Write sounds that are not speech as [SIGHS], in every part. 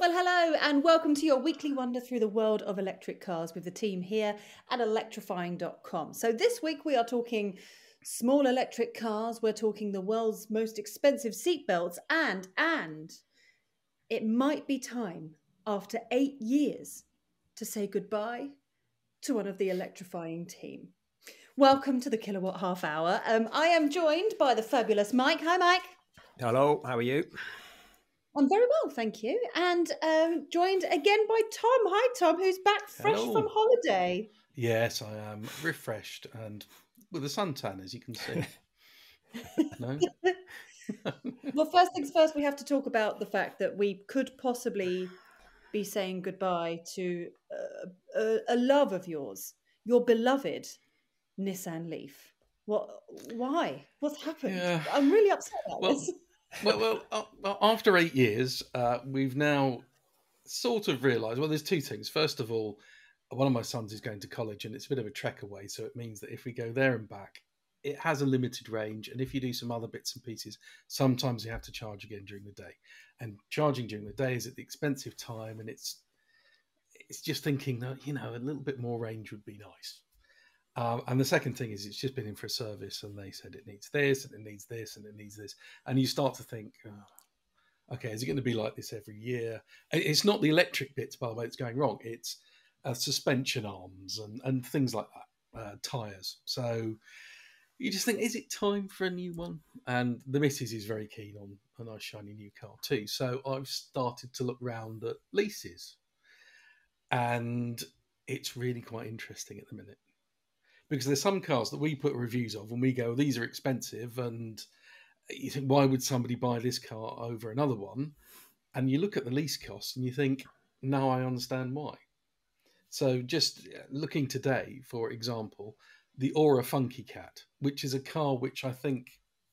Well, hello, and welcome to your weekly wander through the world of electric cars with the team here at electrifying.com. So, this week we are talking small electric cars, we're talking the world's most expensive seatbelts, and, and it might be time after eight years to say goodbye to one of the electrifying team. Welcome to the Kilowatt Half Hour. Um, I am joined by the fabulous Mike. Hi, Mike. Hello, how are you? I'm very well, thank you. And um, joined again by Tom. Hi, Tom, who's back fresh Hello. from holiday. Yes, I am refreshed and with a suntan, as you can see. no, [LAUGHS] Well, first things first, we have to talk about the fact that we could possibly be saying goodbye to uh, a, a love of yours, your beloved Nissan Leaf. What? Why? What's happened? Yeah. I'm really upset about Well, this. Well, well, uh, after eight years, uh, we've now sort of realised. Well, there's two things. First of all, one of my sons is going to college, and it's a bit of a trek away. So it means that if we go there and back, it has a limited range. And if you do some other bits and pieces, sometimes you have to charge again during the day. And charging during the day is at the expensive time, and it's it's just thinking that you know a little bit more range would be nice. Um, and the second thing is, it's just been in for a service, and they said it needs this, and it needs this, and it needs this, and you start to think, oh, okay, is it going to be like this every year? It's not the electric bits, by the way, that's going wrong. It's uh, suspension arms and and things like that, uh, tires. So you just think, is it time for a new one? And the missus is very keen on a nice shiny new car too. So I've started to look round at leases, and it's really quite interesting at the minute because there's some cars that we put reviews of and we go, these are expensive, and you think, why would somebody buy this car over another one? And you look at the lease costs and you think, now I understand why. So just looking today, for example, the Ora Funky Cat, which is a car which I think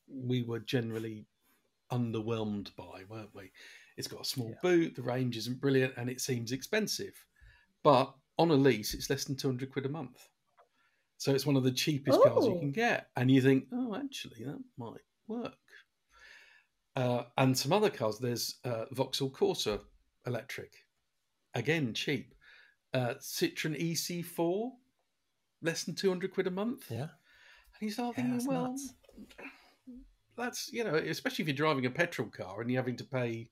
we were generally underwhelmed by, weren't we? It's got a small Yeah. boot, the range isn't brilliant, and it seems expensive. But on a lease, it's less than 200 quid a month. So it's one of the cheapest cars you Oh. can get. And you think, oh, actually, that might work. Uh, and some other cars, there's uh, Vauxhall Corsa electric, again, cheap. Uh, Citroen e-C4, less than 200 quid a month. Yeah. And you start Yeah, thinking, that's well, nuts. that's, you know, especially if you're driving a petrol car and you're having to pay,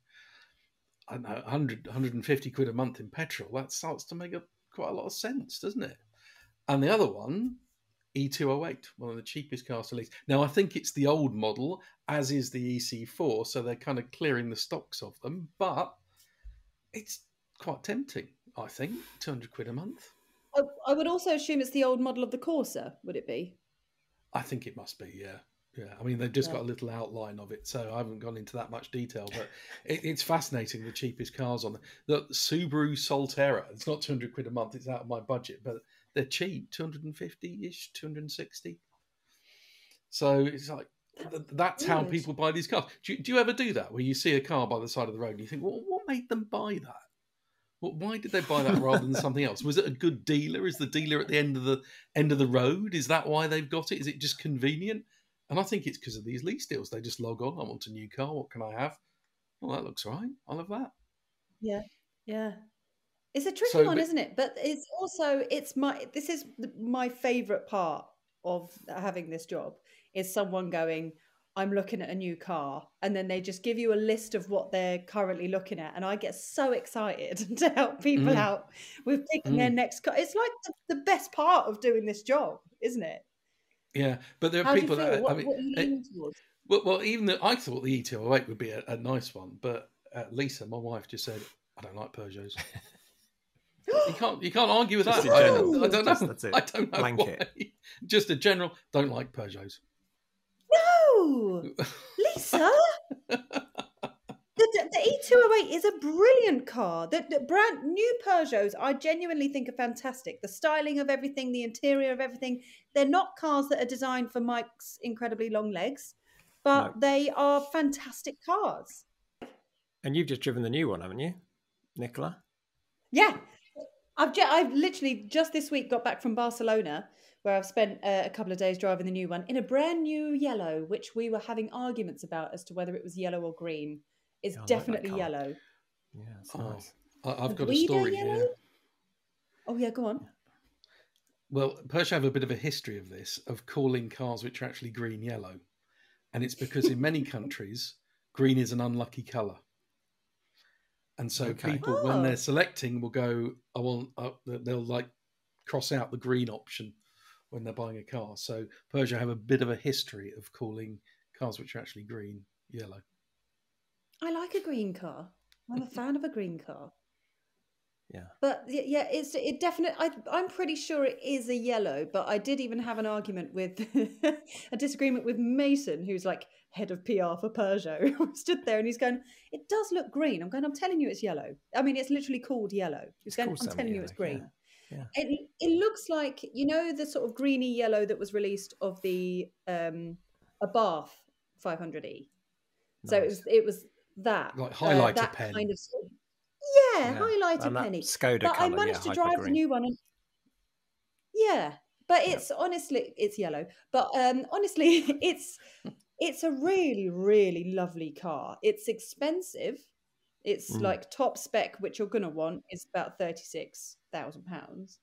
I don't know, 100, 150 quid a month in petrol, that starts to make a, quite a lot of sense, doesn't it? And the other one, e-208, one of the cheapest cars to lease. Now, I think it's the old model, as is the e-C4, so they're kind of clearing the stocks of them, but it's quite tempting, I think, 200 quid a month. I, I would also assume it's the old model of the Corsa, would it be? I think it must be, yeah. Yeah, I mean, they've just Yeah. got a little outline of it, so I haven't gone into that much detail, but it, it's fascinating the cheapest cars on the, the Subaru Solterra. It's not 200 quid a month, it's out of my budget, but they're cheap 250 ish, 260. So it's like, th- that's how people buy these cars. Do you, do you ever do that where you see a car by the side of the road and you think, well, what made them buy that? Well, why did they buy that rather than something else? Was it a good dealer? Is the dealer at the end of the end of the road? Is that why they've got it? Is it just convenient? And I think it's because of these lease deals. They just log on. I want a new car. What can I have? Well, that looks right. i love that. Yeah, yeah. It's a tricky So, one, but- isn't it? But it's also it's my this is my favorite part of having this job is someone going, I'm looking at a new car, and then they just give you a list of what they're currently looking at, and I get so excited [LAUGHS] to help people Mm. out with picking their Mm. next car. It's like the, the best part of doing this job, isn't it? Yeah, but there are How do you people feel? that what, I mean, what are you it- towards? well, well, even the, I thought the e-208 would be a, a nice one, but uh, Lisa, my wife, just said, "I don't like Peugeots." [LAUGHS] you can't, you can't argue with Just that. in I, general. I don't know. Just- that's it. I don't know Blanket. why. Just a general, don't like Peugeots. No, Lisa. The, the, the e-208 is a brilliant car. The, the brand new Peugeots, I genuinely think are fantastic. The styling of everything, the interior of everything. They're not cars that are designed for Mike's incredibly long legs, but No. they are fantastic cars. And you've just driven the new one, haven't you, Nicola? Yeah, I've ju- I've literally just this week got back from Barcelona, where I've spent uh, a couple of days driving the new one in a brand new yellow, which we were having arguments about as to whether it was yellow or green. It's Yeah, I like definitely yellow. Yeah, it's Oh, nice. I, I've The got a story yellow? here. Oh yeah, go on. Well, Porsche have a bit of a history of this, of calling cars which are actually green yellow. And it's because in many countries, green is an unlucky colour. And so Okay. people, when Oh. they're selecting, will go, I want, uh, they'll like cross out the green option when they're buying a car. So Peugeot have a bit of a history of calling cars which are actually green yellow. I like a green car. I'm a fan of a green car. Yeah. But yeah, it's it definitely. I, I'm pretty sure it is a yellow. But I did even have an argument with [LAUGHS] a disagreement with Mason, who's like head of PR for Peugeot. [LAUGHS] who stood there and he's going, "It does look green." I'm going, "I'm telling you, it's yellow." I mean, it's literally called yellow. He's going, "I'm telling you, it's green." yeah. It it looks like you know the sort of greeny yellow that was released of the um Abarth 500e. So it was it was that Like uh, that pen. kind of yeah, Yeah, highlighter and penny. Skoda But I managed yeah, to drive hyper the new one. And, yeah, but Yeah. it's honestly it's yellow. But um, honestly, [LAUGHS] it's it's a really really lovely car. It's expensive. It's Mm. like top spec, which you're gonna want, is about thirty six thousand pounds.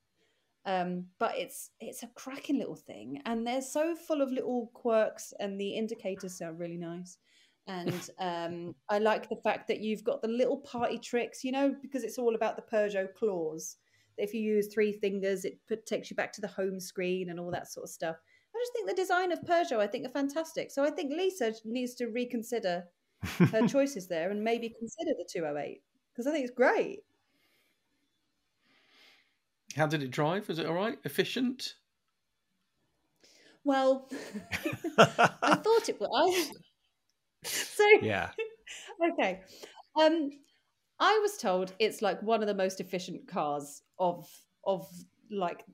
Um, but it's it's a cracking little thing, and they're so full of little quirks, and the indicators sound really nice. And um, I like the fact that you've got the little party tricks, you know, because it's all about the Peugeot clause. If you use three fingers, it put, takes you back to the home screen and all that sort of stuff. I just think the design of Peugeot, I think, are fantastic. So I think Lisa needs to reconsider her [LAUGHS] choices there and maybe consider the 208 because I think it's great. How did it drive? Was it all right? Efficient? Well, [LAUGHS] I thought it was. [LAUGHS] so yeah. [LAUGHS] okay. Um, I was told it's like one of the most efficient cars of of like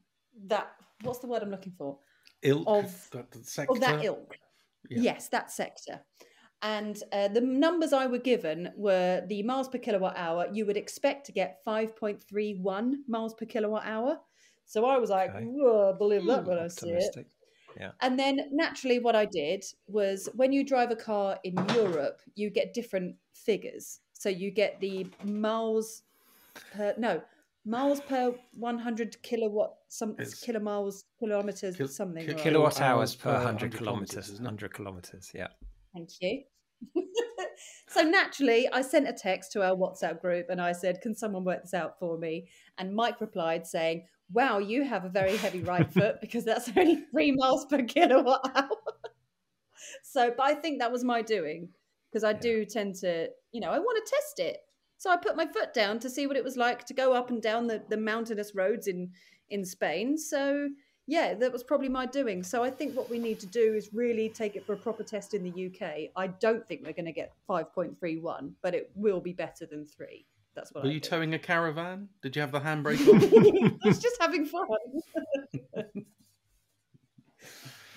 that. What's the word I'm looking for? Ilk? Of- that, sector? Of that ilk. Yeah. Yes, that sector. And uh, the numbers I were given were the miles per kilowatt hour. You would expect to get 5.31 miles per kilowatt hour. So I was like, Okay. "Whoa, believe that when I see it. Optimistic. And then naturally, what I did was when you drive a car in Europe, you get different figures. So you get the miles per no miles per 100 kilowatt some It's- kilomiles kilometers Kil- something. ki- or. Kilowatt Kilowatt hours hours per per 100 100 kilometers. kilometres, 100 kilometers, yeah. Thank you. [LAUGHS] so naturally, I sent a text to our WhatsApp group and I said, "Can someone work this out for me?" And Mike replied saying, "Wow, you have a very heavy right foot because that's [LAUGHS] only three miles per kilowatt hour." [LAUGHS] so, but I think that was my doing because I Yeah. do tend to, you know, I want to test it. So I put my foot down to see what it was like to go up and down the, the mountainous roads in in Spain. So yeah, that was probably my doing. So I think what we need to do is really take it for a proper test in the UK. I don't think we're going to get 5.31, but it will be better than three. That's what Were I you think. towing a caravan? Did you have the handbrake [LAUGHS] on? I was just having fun.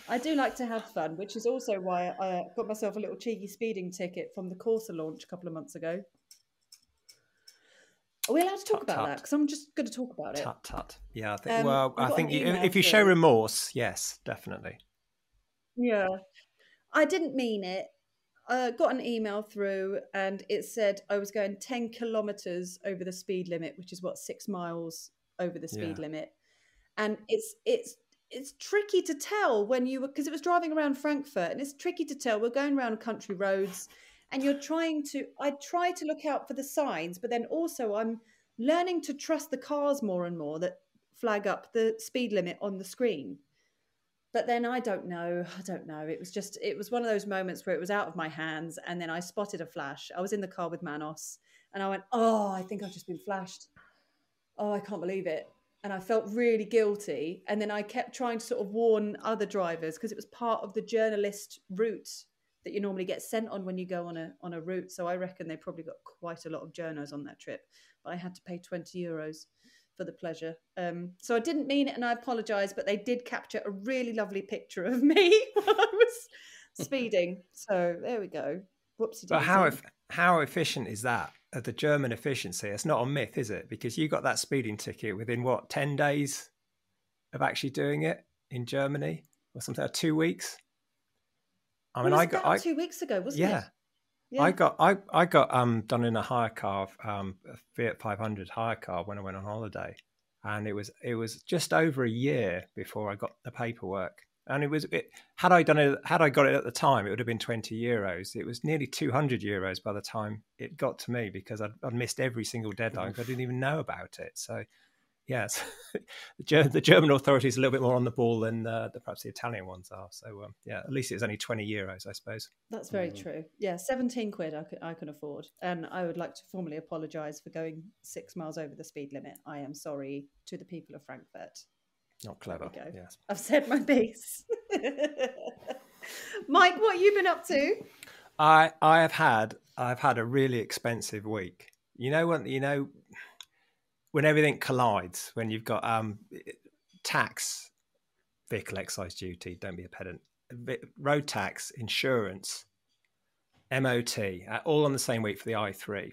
I do like to have fun, which is also why I got myself a little cheeky speeding ticket from the Corsa launch a couple of months ago. Are we allowed to talk Tut, about tut. that? Because I'm just going to talk about it. Tut tut. Yeah, I think. Um, well, I I think you, if you show remorse, yes, definitely. Yeah. I didn't mean it. I got an email through and it said I was going 10 kilometers over the speed limit, which is what, six miles over the speed Yeah. limit. And it's, it's, it's tricky to tell when you were, because it was driving around Frankfurt and it's tricky to tell. We're going around country roads and you're trying to, I try to look out for the signs, but then also I'm learning to trust the cars more and more that flag up the speed limit on the screen but then I don't know. [SIGHS] I don't know. It was just, it was one of those moments where it was out of my hands. And then I spotted a flash. I was in the car with Manos and I went, Oh, I think I've just been flashed. Oh, I can't believe it. And I felt really guilty. And then I kept trying to sort of warn other drivers because it was part of the journalist route that you normally get sent on when you go on a on a route. So I reckon they probably got quite a lot of journos on that trip. But I had to pay 20 euros for the pleasure. Um, so I didn't mean it, and I apologise. But they did capture a really lovely picture of [LAUGHS] me while I was speeding. So there we go. Whoopsie. But how how efficient is that? Uh, the German efficiency. It's not a myth, is it? Because you got that speeding ticket within what ten days of actually doing it in Germany or something, or two weeks. I mean, I got I, two weeks ago, wasn't yeah. it? Yeah. I got I I got um done in a hire car, um, a Fiat 500 hire car when I went on holiday, and it was it was just over a year before I got the paperwork. And it was it, had I done it had I got it at the time, it would have been 20 euros. It was nearly 200 euros by the time it got to me because I'd, I'd missed every single deadline. I didn't even know about it. So yes, [LAUGHS] the German authorities are a little bit more on the ball than uh, the, perhaps the Italian ones are. So um, yeah, at least it's only twenty euros, I suppose. That's very mm. true. Yeah, seventeen quid I can, I can afford, and I would like to formally apologise for going six miles over the speed limit. I am sorry to the people of Frankfurt. Not clever. Yes, I've said my piece. [LAUGHS] Mike, what have you been up to? I I have had I've had a really expensive week. You know what? You know when everything collides, when you've got um, tax, vehicle excise duty, don't be a pedant, road tax, insurance, MOT, uh, all on the same week for the i3.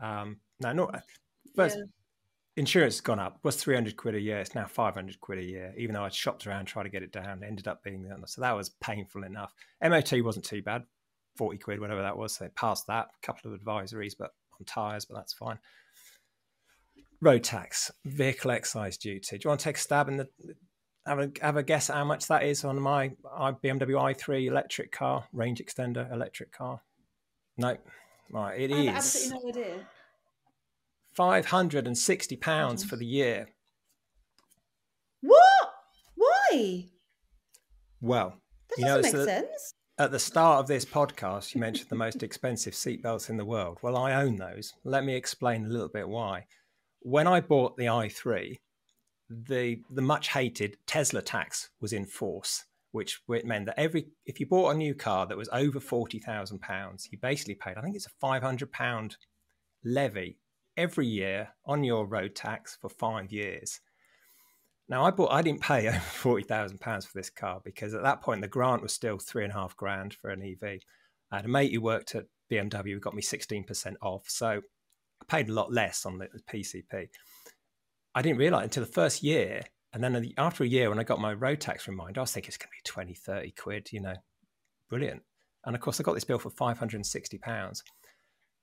Um, now, not first, yeah. insurance has gone up. Was 300 quid a year. It's now 500 quid a year, even though I shopped around trying to get it down. It ended up being, the so that was painful enough. MOT wasn't too bad, 40 quid, whatever that was. So passed that, a couple of advisories, but on tyres, but that's fine road tax, vehicle excise duty. Do you want to take a stab in the have a have a guess at how much that is on my BMW i3 electric car, range extender electric car? No, right, it I is absolutely no idea. Five hundred and sixty pounds for the year. What? Why? Well, that you know, make sense. At the start of this podcast, you mentioned the most [LAUGHS] expensive seatbelts in the world. Well, I own those. Let me explain a little bit why when I bought the i3, the the much hated Tesla tax was in force, which meant that every if you bought a new car that was over forty thousand pounds, you basically paid I think it's a five hundred pound levy every year on your road tax for five years. Now I bought I didn't pay [LAUGHS] over forty thousand pounds for this car because at that point the grant was still three and a half grand for an EV. I had a mate who worked at BMW got me sixteen percent off, so I paid a lot less on the PCP. I didn't realize until the first year. And then after a year, when I got my road tax reminder, I was thinking it's going to be 20, 30 quid, you know, brilliant. And of course, I got this bill for 560 pounds.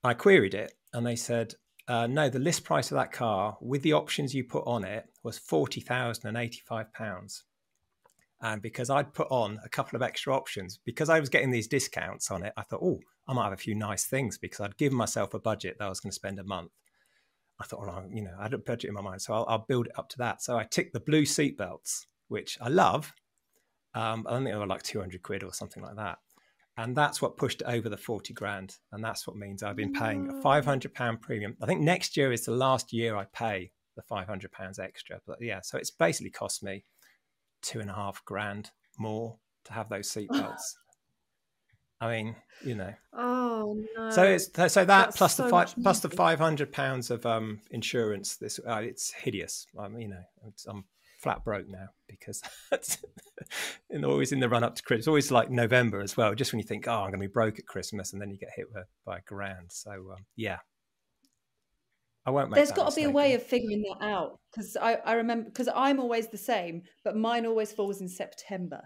I queried it and they said, uh, no, the list price of that car with the options you put on it was 40,085 pounds. And because I'd put on a couple of extra options, because I was getting these discounts on it, I thought, oh, I might have a few nice things because I'd given myself a budget that I was going to spend a month. I thought, well, you know, I had a budget in my mind, so I'll, I'll build it up to that. So I ticked the blue seatbelts, which I love. Um, I think they were like 200 quid or something like that. And that's what pushed it over the 40 grand. And that's what means I've been paying a 500 pound premium. I think next year is the last year I pay the 500 pounds extra. But yeah, so it's basically cost me two and a half grand more to have those seatbelts. [SIGHS] I mean, you know. Oh no! So it's so that plus so the five plus the five hundred pounds of um insurance. This uh, it's hideous. I mean, you know, I'm flat broke now because that's [LAUGHS] and always in the run up to Christmas. Always like November as well. Just when you think, oh, I'm going to be broke at Christmas, and then you get hit by a grand. So um, yeah, I won't make. There's got to be a way of figuring that out because I, I remember because I'm always the same, but mine always falls in September.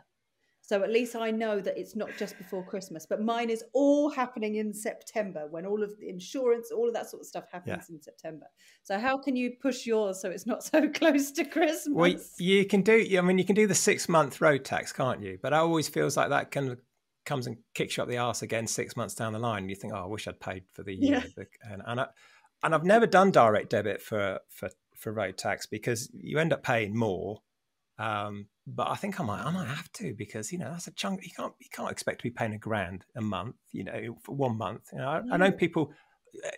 So at least I know that it's not just before Christmas, but mine is all happening in September when all of the insurance, all of that sort of stuff happens yeah. in September. So how can you push yours so it's not [LAUGHS] so close to Christmas? Well, you can do. I mean, you can do the six month road tax, can't you? But it always feels like that kind of comes and kicks you up the arse again six months down the line. And you think, oh, I wish I'd paid for the year. Yeah. And, and I, and I've never done direct debit for for for road tax because you end up paying more. Um, but I think I might I might have to because you know that's a chunk. You can't you can't expect to be paying a grand a month. You know, for one month. You know, I, I know people,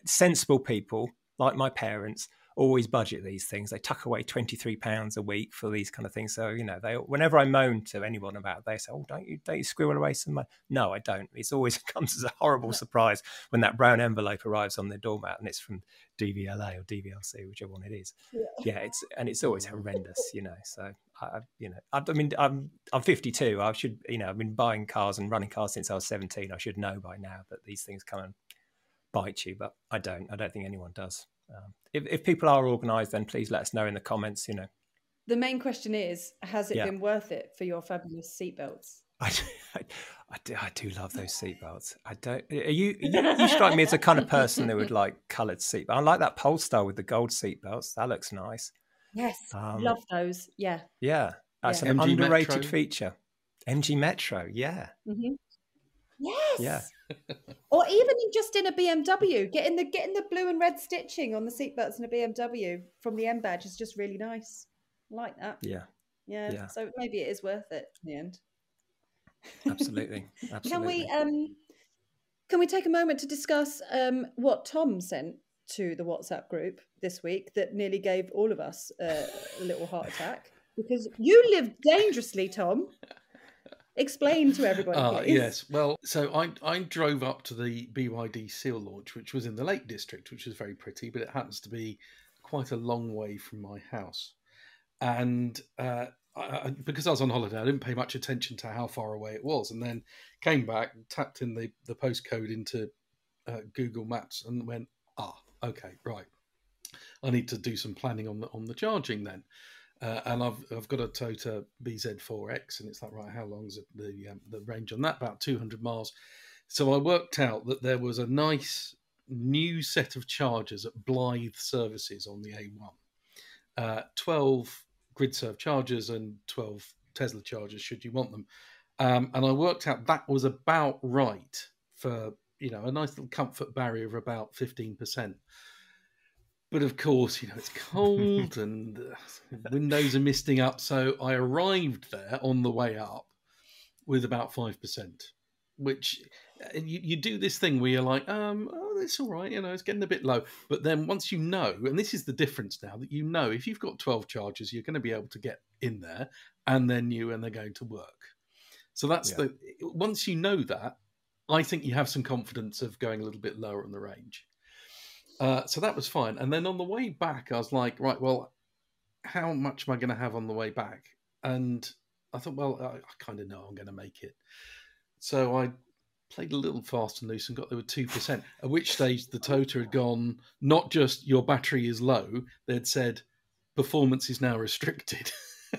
sensible people like my parents always budget these things. They tuck away twenty three pounds a week for these kind of things. So you know, they whenever I moan to anyone about, it, they say, "Oh, don't you don't you squirrel away some money?" No, I don't. It's always [LAUGHS] comes as a horrible surprise when that brown envelope arrives on the doormat and it's from DVLA or DVLC, whichever one it is. Yeah, yeah it's and it's always horrendous, you know. So I, you know, I, I mean, I'm I'm 52. I should, you know, I've been buying cars and running cars since I was 17. I should know by now that these things come and bite you, but I don't. I don't think anyone does. Um, if, if people are organised, then please let us know in the comments. You know, the main question is: Has it yeah. been worth it for your fabulous seatbelts? [LAUGHS] I, I, I, do, I do love those seatbelts. I don't. Are you, you? You strike me as the kind of person that would [LAUGHS] like coloured seatbelt. I like that Polestar with the gold seatbelts. That looks nice. Yes, um, love those. Yeah, yeah, that's yeah. an MG underrated Metro. feature. MG Metro, yeah. Mm-hmm. Yes. Yeah. [LAUGHS] or even just in a BMW, getting the getting the blue and red stitching on the seatbelts in a BMW from the M badge is just really nice. I like that. Yeah. Yeah. yeah. So maybe it is worth it in the end. Absolutely. Absolutely. [LAUGHS] Can we um can we take a moment to discuss um what Tom sent to the WhatsApp group this week that nearly gave all of us uh, a little heart attack? Because you live dangerously, Tom. Explain to everybody. Uh, yes. Well, so I, I drove up to the BYD Seal launch, which was in the Lake District, which was very pretty, but it happens to be quite a long way from my house. And uh, I, because I was on holiday, I didn't pay much attention to how far away it was, and then came back, tapped in the, the postcode into uh, Google Maps, and went, ah, okay, right. I need to do some planning on the on the charging then. Uh, and I've I've got a Toyota BZ4X, and it's like right, how long's the um, the range on that? About 200 miles. So I worked out that there was a nice new set of chargers at Blyth Services on the A1. Uh, 12 GridServe chargers and 12 Tesla chargers, should you want them. Um, and I worked out that was about right for you know a nice little comfort barrier of about 15%. But of course, you know, it's cold and the windows are misting up. So I arrived there on the way up with about 5%, which you, you do this thing where you're like, um, oh, it's all right, you know, it's getting a bit low. But then once you know, and this is the difference now that you know, if you've got 12 charges, you're going to be able to get in there and then you and they're going to work. So that's yeah. the, once you know that, I think you have some confidence of going a little bit lower on the range. Uh, so that was fine. And then on the way back, I was like, right, well, how much am I going to have on the way back? And I thought, well, I, I kind of know I'm going to make it. So I played a little fast and loose and got there with 2%, at which stage the Tota had gone, not just your battery is low, they'd said performance is now restricted.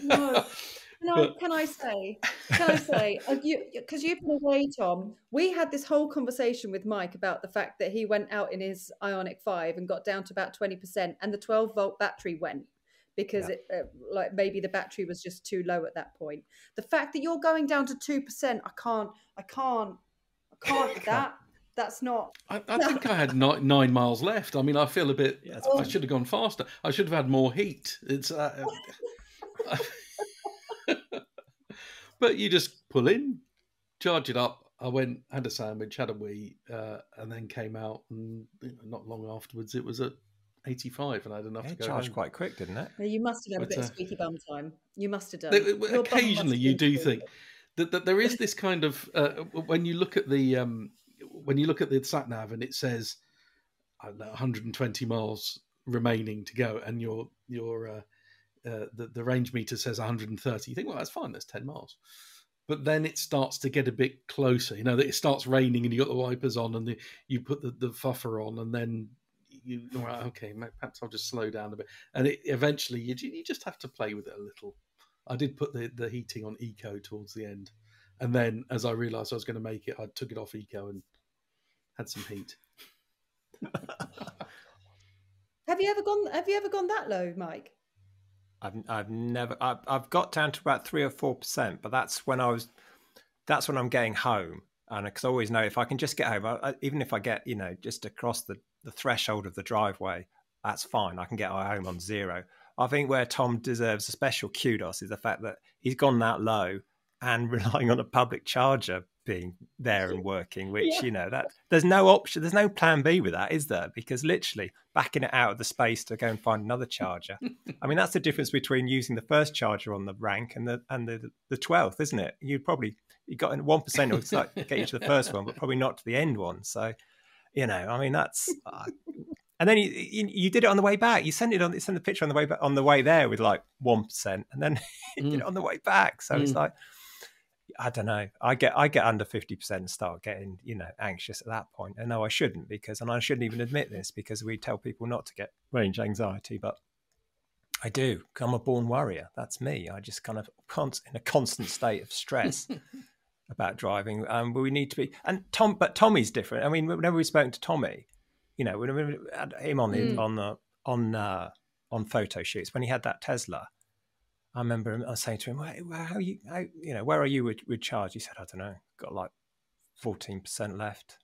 No. [LAUGHS] Can I, can I say, can I say, because you, have been away, Tom, we had this whole conversation with Mike about the fact that he went out in his Ioniq 5 and got down to about 20%, and the 12 volt battery went because yeah. it, uh, like maybe the battery was just too low at that point. The fact that you're going down to 2%, I can't, I can't, I can't that. That's not. I, I think I had nine, nine, miles left. I mean, I feel a bit. Yeah, I should have gone faster. I should have had more heat. It's. Uh, [LAUGHS] but you just pull in, charge it up. I went, had a sandwich, had a wee, uh, and then came out. And you know, not long afterwards, it was at 85, and I had enough yeah, to go. charged home. quite quick, didn't it? you must have had but, a bit uh, of squeaky bum time. You must have done. There, occasionally, you do think that, that there is this kind of uh, when you look at the um, when you look at the sat nav and it says I don't know 120 miles remaining to go, and your your uh, uh, the, the range meter says 130. You think, well, that's fine. That's 10 miles. But then it starts to get a bit closer. You know, it starts raining and you got the wipers on and the, you put the, the fuffer on and then you, right, okay, perhaps I'll just slow down a bit. And it, eventually you, you just have to play with it a little. I did put the, the heating on eco towards the end. And then as I realized I was going to make it, I took it off eco and had some heat. [LAUGHS] have you ever gone have you ever gone that low, Mike? I've I've never I've, I've got down to about three or four percent, but that's when I was that's when I'm getting home, and because I always know if I can just get home, I, even if I get you know just across the the threshold of the driveway, that's fine. I can get home on zero. I think where Tom deserves a special kudos is the fact that he's gone that low and [LAUGHS] relying on a public charger being there and working, which yeah. you know that there's no option, there's no plan B with that, is there? Because literally backing it out of the space to go and find another charger. I mean, that's the difference between using the first charger on the rank and the and the the twelfth, isn't it? You'd probably you got in one percent would like get you to the first one, but probably not to the end one. So, you know, I mean, that's. Uh, and then you, you, you did it on the way back. You sent it on, you sent the picture on the way back on the way there with like one percent, and then mm. [LAUGHS] you did it on the way back. So mm. it's like I don't know. I get I get under fifty percent and start getting you know anxious at that point. And no, I shouldn't because, and I shouldn't even admit this because we tell people not to get range anxiety, but I do. I'm a born warrior. That's me. I just kind of const, in a constant state of stress. [LAUGHS] about driving. Um, we need to be, and Tom, but Tommy's different. I mean, whenever we've spoken to Tommy, you know, whenever we had him on the, Mm. on the on uh, on photo shoots when he had that Tesla. I remember I was saying to him, "Where- where- "How you, how, you know, where are you with, with charge?" He said, "I don't know, got like fourteen percent left."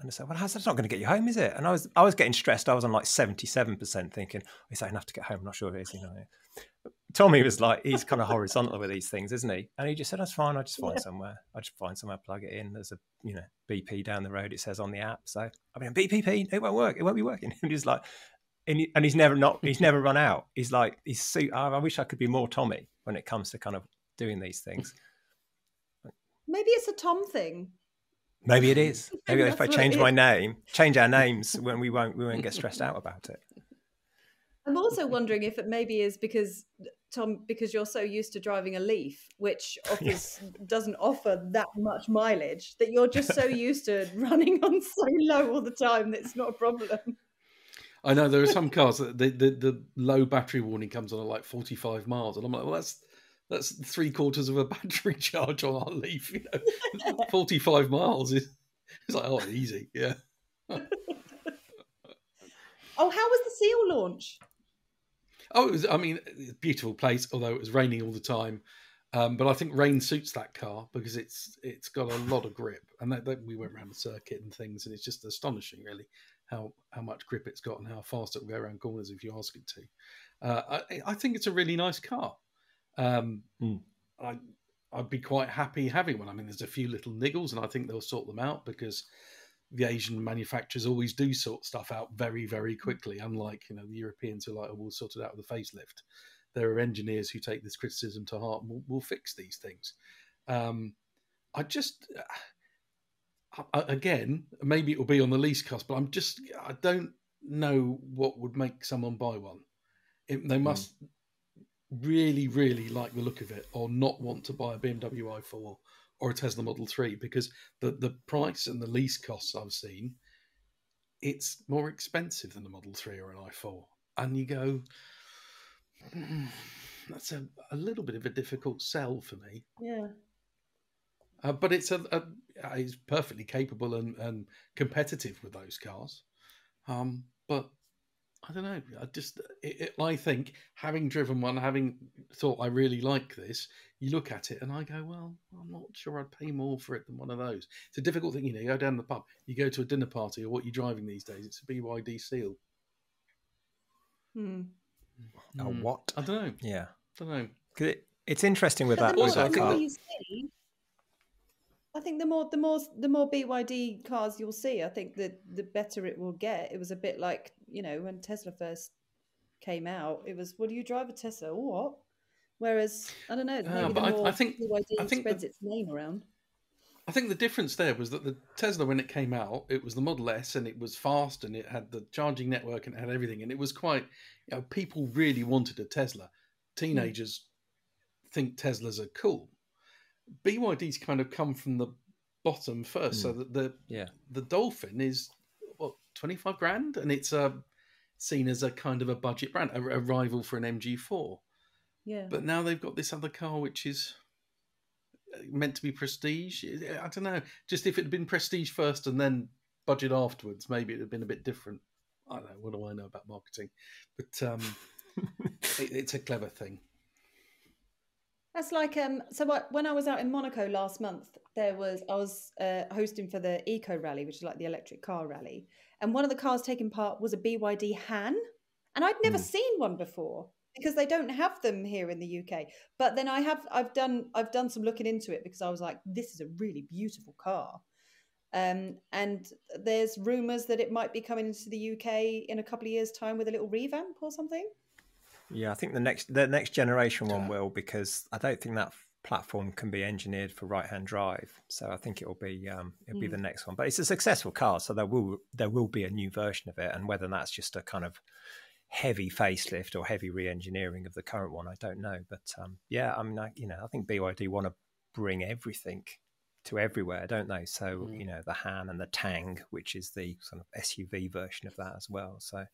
And I said, "Well, how's that's not going to get you home, is it?" And I was, I was getting stressed. I was on like seventy-seven percent, thinking, "Is that enough to get home?" I'm not sure it is. You know. Tommy was like, he's kind of horizontal with these things, isn't he? And he just said, "That's fine. I just find somewhere. I just find somewhere, plug it in. There's a, you know, BP down the road. It says on the app. So I mean, BPP, it won't work. It won't be working." [LAUGHS] And he's like, and, he, and he's never not, he's [LAUGHS] never run out. He's like, he's. So, I I wish I could be more Tommy when it comes to kind of doing these things. [LAUGHS] Maybe it's a Tom thing. Maybe it is. [LAUGHS] Maybe if I change my name, change our names, when we won't, we won't get stressed out about it. I'm also wondering if it maybe is because Tom, because you're so used to driving a Leaf, which offers doesn't offer that much mileage, that you're just so used to running on so low all the time that it's not a problem. I know there are some cars that the, the, the low battery warning comes on at like 45 miles, and I'm like, well, that's that's three quarters of a [LAUGHS] battery charge on our Leaf. You know, [LAUGHS] 45 miles is it's like oh, easy, yeah. [LAUGHS] Oh, how was the Seal launch? Oh, it was. I mean, it's a beautiful place, although it was raining all the time. Um, but I think rain suits that car because it's it's got a lot of grip, and that, that we went around the circuit and things, and it's just astonishing, really, how how much grip it's got and how fast it will go around corners if you ask it to. Uh, I, I think it's a really nice car. Um, Mm. I I'd be quite happy having one. I mean, there's a few little niggles, and I think they'll sort them out because the Asian manufacturers always do sort stuff out very, very quickly. Unlike you know the Europeans who are like, oh, we'll sort it out with a facelift. There are engineers who take this criticism to heart and will, will fix these things. Um, I just, I- again, maybe it will be on the lease cost, but I'm just, I don't know what would make someone buy one. It, they must really, really like the look of it, or not want to buy a BMW i4 or a Tesla Model 3 because the, the price and the lease costs I've seen, it's more expensive than the Model 3 or an i4. And you go, "Mm, that's a, a little bit of a difficult sell for me. Yeah. Uh, but it's a, a it's perfectly capable and, and competitive with those cars. Um, but I don't know. I just it, it, I think having driven one, having thought I really like this, you look at it and I go, well, I'm not sure I'd pay more for it than one of those. It's a difficult thing, you know. You go down the pub, you go to a dinner party, or what you're driving these days. It's a BYD Seal. Hmm. A Mm. what? I don't know. Yeah. I don't know. it, it's interesting with But that. the more, with that the think more car. I think the more the more the more BYD cars you'll see, I think the the better it will get. It was a bit like you know when Tesla first came out, it was, "Well, do you drive a Tesla or what?" Whereas I don't know, maybe but the I- more I think- BYD I think spreads the- its name around. I think the difference there was that the Tesla, when it came out, it was the Model S and it was fast and it had the charging network and it had everything. And it was quite, you know, people really wanted a Tesla. Hmm. Teenagers think Teslas are cool. BYD's kind of come from the bottom first. So that the Yeah. the Dolphin is, what, 25 grand? And it's uh, seen as a kind of a budget brand, a, a rival for an MG4. Yeah, But now they've got this other car which is uh, meant to be prestige. I don't know. Just if it had been prestige first and then budget afterwards, maybe it would have been a bit different. I don't know. What do I know about marketing? But um, [LAUGHS] it, it's a clever thing. That's like um. So what, when I was out in Monaco last month, there was I was uh, hosting for the Eco Rally, which is like the electric car rally, and one of the cars taking part was a BYD Han, and I'd never Hmm. seen one before because they don't have them here in the UK. But then I have I've done I've done some looking into it because I was like, this is a really beautiful car. Um, and there's rumours that it might be coming into the UK in a couple of years' time with a little revamp or something. Yeah, I think the next the next generation one will because I don't think that platform can be engineered for right hand drive. So I think it will be um, it'll be Mm. the next one. But it's a successful car, so there will there will be a new version of it, and whether that's just a kind of heavy facelift or heavy re-engineering of the current one, I don't know. But um, yeah, I mean, I, you know, I think BYD want to bring everything to everywhere, don't they? So Mm. you know, the Han and the Tang, which is the sort of SUV version of that as well. So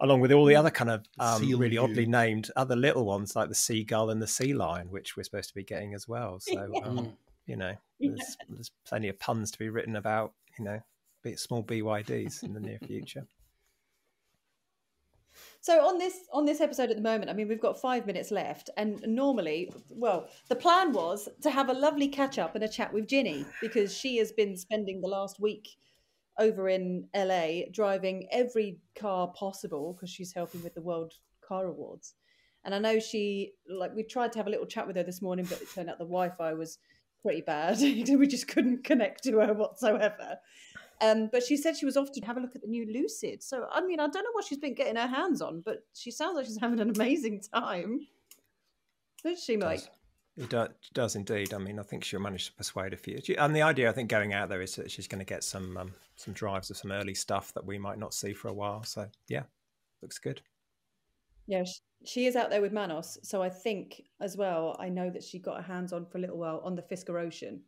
along with all the other kind of um, really oddly named other little ones like the Seagull and the Sea Lion, which we're supposed to be getting as well. [LAUGHS] So um, Mm. You know, there's, there's plenty of puns to be written about. You know, small BYDs in the near future. [LAUGHS] So on this on this episode at the moment, I mean, we've got five minutes left, and normally, well, the plan was to have a lovely catch up and a chat with Ginny because she has been spending the last week over in LA driving every car possible because she's helping with the World Car Awards. And I know she like we tried to have a little chat with her this morning, but it turned out the Wi-Fi was pretty bad. [LAUGHS] we just couldn't connect to her whatsoever. Um, but she said she was off to have a look at the new Lucid. So, I mean, I don't know what she's been getting her hands on, but she sounds like she's having an amazing time. Does she, Mike? It does, does, indeed. I mean, I think she'll manage to persuade a few. And the idea, I think, going out there is that she's going to get some um, some drives of some early stuff that we might not see for a while. So, yeah, looks good. Yeah, she is out there with Manos. So I think as well, I know that she got her hands on for a little while on the Fisker Ocean.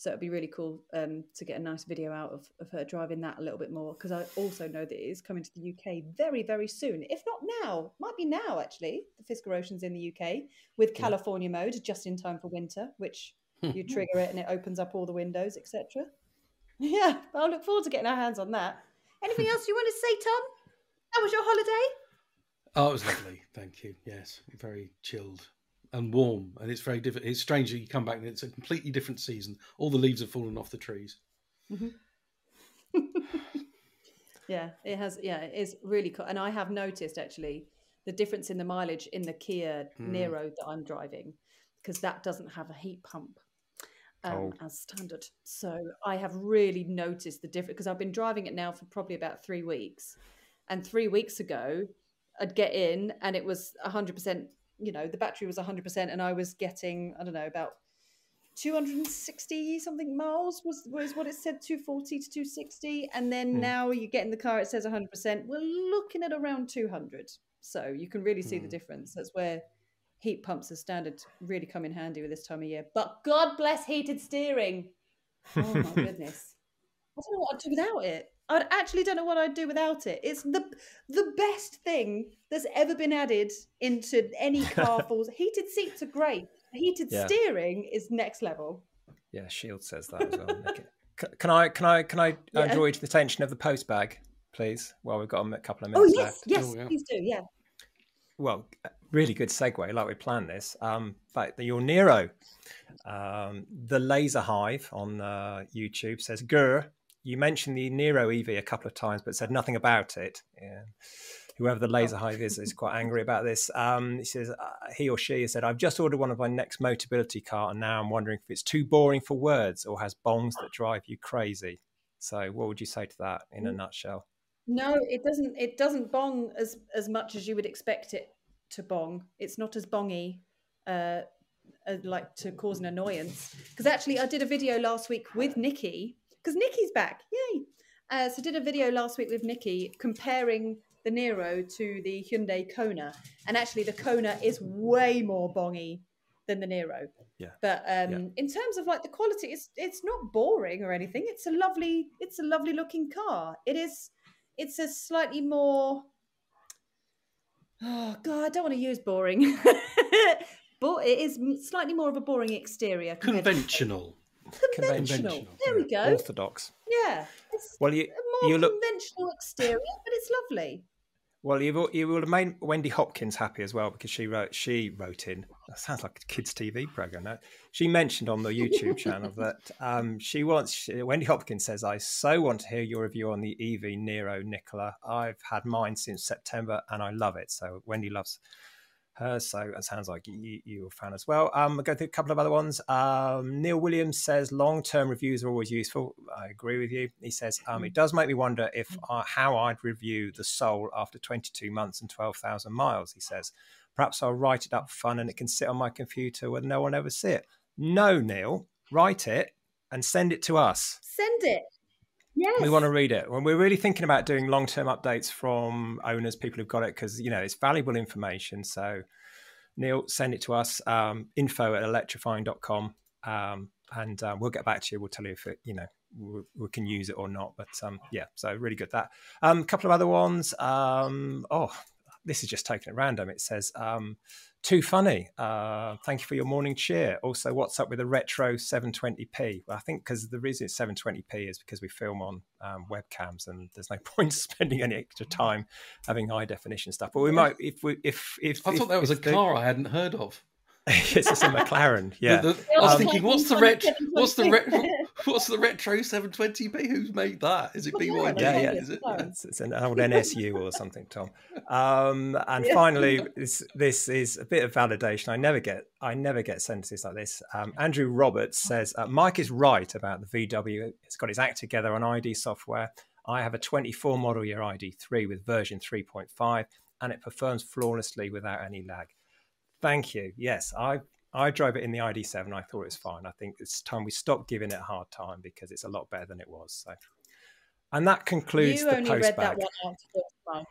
So it'd be really cool um, to get a nice video out of, of her driving that a little bit more because I also know that it is coming to the UK very, very soon. If not now, might be now actually. The Fisker Ocean's in the UK with California yeah. mode just in time for winter, which hmm. you trigger it and it opens up all the windows, etc. [LAUGHS] Yeah, I'll look forward to getting our hands on that. Anything [LAUGHS] else you want to say, Tom? How was your holiday? Oh, it was lovely. Thank you. Yes, very chilled and warm, and it's very different. It's strange that you come back and it's a completely different season. All the leaves have fallen off the trees. Mm-hmm. [LAUGHS] yeah, it has. Yeah, it is really cool. And I have noticed actually the difference in the mileage in the Kia mm. Niro that I'm driving because that doesn't have a heat pump. Um, oh. as standard. So I have really noticed the difference because I've been driving it now for probably about three weeks. And three weeks ago, I'd get in and it was 100% you know the battery was 100% and i was getting i don't know about 260 something miles was was what it said 240 to 260 and then hmm. now you get in the car it says 100% we're looking at around 200 so you can really see hmm. the difference. That's where heat pumps as standard really come in handy with this time of year. But god bless heated steering. [LAUGHS] Oh my goodness. I don't know what i'd do without it I actually don't know what I'd do without it. It's the the best thing that's ever been added into any [LAUGHS] car. Falls heated seats are great. Heated yeah. steering is next level. Yeah, Shield says that as well. can I can I can I yeah. draw you to the attention of the post bag, please? While we've got a couple of oh, minutes oh, yes, left. Yes, oh, yeah. please do. Yeah. Well, really good segue. Like we planned this. Um, but your Niro, um, the Laser Hive on uh, YouTube says, "Gur, you mentioned the Niro EV a couple of times, but said nothing about it. Yeah. Whoever the laser oh. hive is is quite angry about this. Um, he says uh, he or she has said, "I've just ordered one of my next Motability car, and now I'm wondering if it's too boring for words or has bongs that drive you crazy." So, what would you say to that in a mm. nutshell? No, it doesn't. It doesn't bong as as much as you would expect it to bong. It's not as bongy. Uh, uh, like to cause an annoyance because actually I did a video last week with Nikki because Nikki's back. Yay! Uh, so did a video last week with Nikki comparing the Niro to the Hyundai Kona, and actually the Kona is way more bongy than the Niro. Yeah. But um, yeah. in terms of like the quality, it's it's not boring or anything. It's a lovely it's a lovely looking car. It is. It's a slightly more. Oh God, I don't want to use boring. [LAUGHS] but it is slightly more of a boring exterior. Conventional [LAUGHS] conventional. conventional. There we go. Orthodox. Yeah. It's well, you a more you look conventional exterior, but it's lovely. Well, you you will have made Wendy Hopkins happy as well because she wrote she wrote in. That sounds like a kids' TV program. No? She mentioned on the YouTube [LAUGHS] channel that um, she wants. She, Wendy Hopkins says, "I so want to hear your review on the EV Niro Nicola. I've had mine since September and I love it." So Wendy loves her. So it sounds like you, you're a fan as well. Um, I'll go through a couple of other ones. Um, Neil Williams says long term reviews are always useful. I agree with you. He says um, it does make me wonder if uh, how I'd review the Soul after 22 months and 12,000 miles. He says perhaps I'll write it up fun and it can sit on my computer where no one ever see it. No, Neil, write it and send it to us. Send it. Yes. We want to read it. When we're really thinking about doing long term updates from owners, people who've got it, because, you know, it's valuable information. So, Neil, send it to us, um, info at electrifying.com. Um, and uh, we'll get back to you. We'll tell you if it, you know, we, we can use it or not. But um, yeah, so really good that. A um, couple of other ones. Um, oh, this is just taken at random. It says, um, "Too funny. Uh, thank you for your morning cheer." Also, what's up with the retro 720p? Well, I think because the reason it's 720p is because we film on um, webcams, and there's no [LAUGHS] point spending any extra time having high definition stuff. But we might, if we, if if I thought that was a the, car I hadn't heard of. [LAUGHS] it's just a McLaren. Yeah. The- the- I was Um, thinking, what's the ret- what's the 720p? Ret- [LAUGHS] what's the retro 720p? Who's made that? Is it McLaren, BYD? yeah, yeah. Is it? It's, it's an old NSU or something, Tom. [LAUGHS] Um, and Yeah. finally, this, this is a bit of validation. I never get I never get sentences like this. Um, Andrew Roberts says uh, Mike is right about the VW. It's got its act together on ID software. I have a 24 model year ID3 with version 3.5, and it performs flawlessly without any lag. Thank you. Yes, I I drove it in the ID7. I thought it was fine. I think it's time we stop giving it a hard time because it's a lot better than it was. So, and that concludes You the only post read bag. that one out.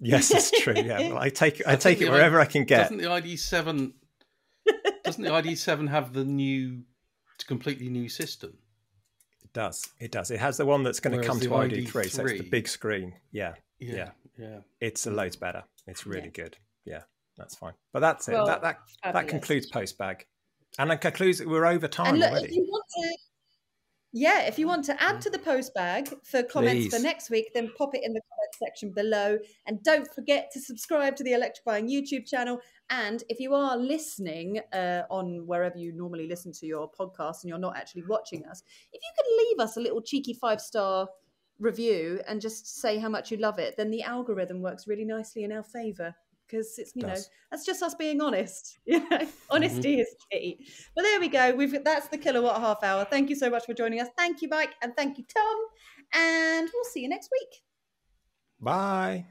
Yes, it's true. Yeah, [LAUGHS] well, I take I I take it wherever I can get. Doesn't the ID7 doesn't the ID7 have the new completely new system? It does. It does. It has the one that's going to come to ID3, so it's the big screen. Yeah, Yeah. Yeah. Yeah. it's a loads better. It's really Yeah. good. Yeah, that's fine. But that's it. Well, that that that fabulous. concludes post bag, and that concludes. We're over time look, already. if you want to, yeah, if you want to add to the post bag for comments for next week, then pop it in the comment section below. And don't forget to subscribe to the Electrifying YouTube channel. And if you are listening uh, on wherever you normally listen to your podcast and you're not actually watching us, if you could leave us a little cheeky five star review and just say how much you love it, then the algorithm works really nicely in our favor. Because it's you know that's just us being honest. [LAUGHS] You know, mm-hmm. honesty is key. But there we go. We've that's the kilowatt half hour. Thank you so much for joining us. Thank you, Mike, and thank you, Tom. And we'll see you next week. Bye.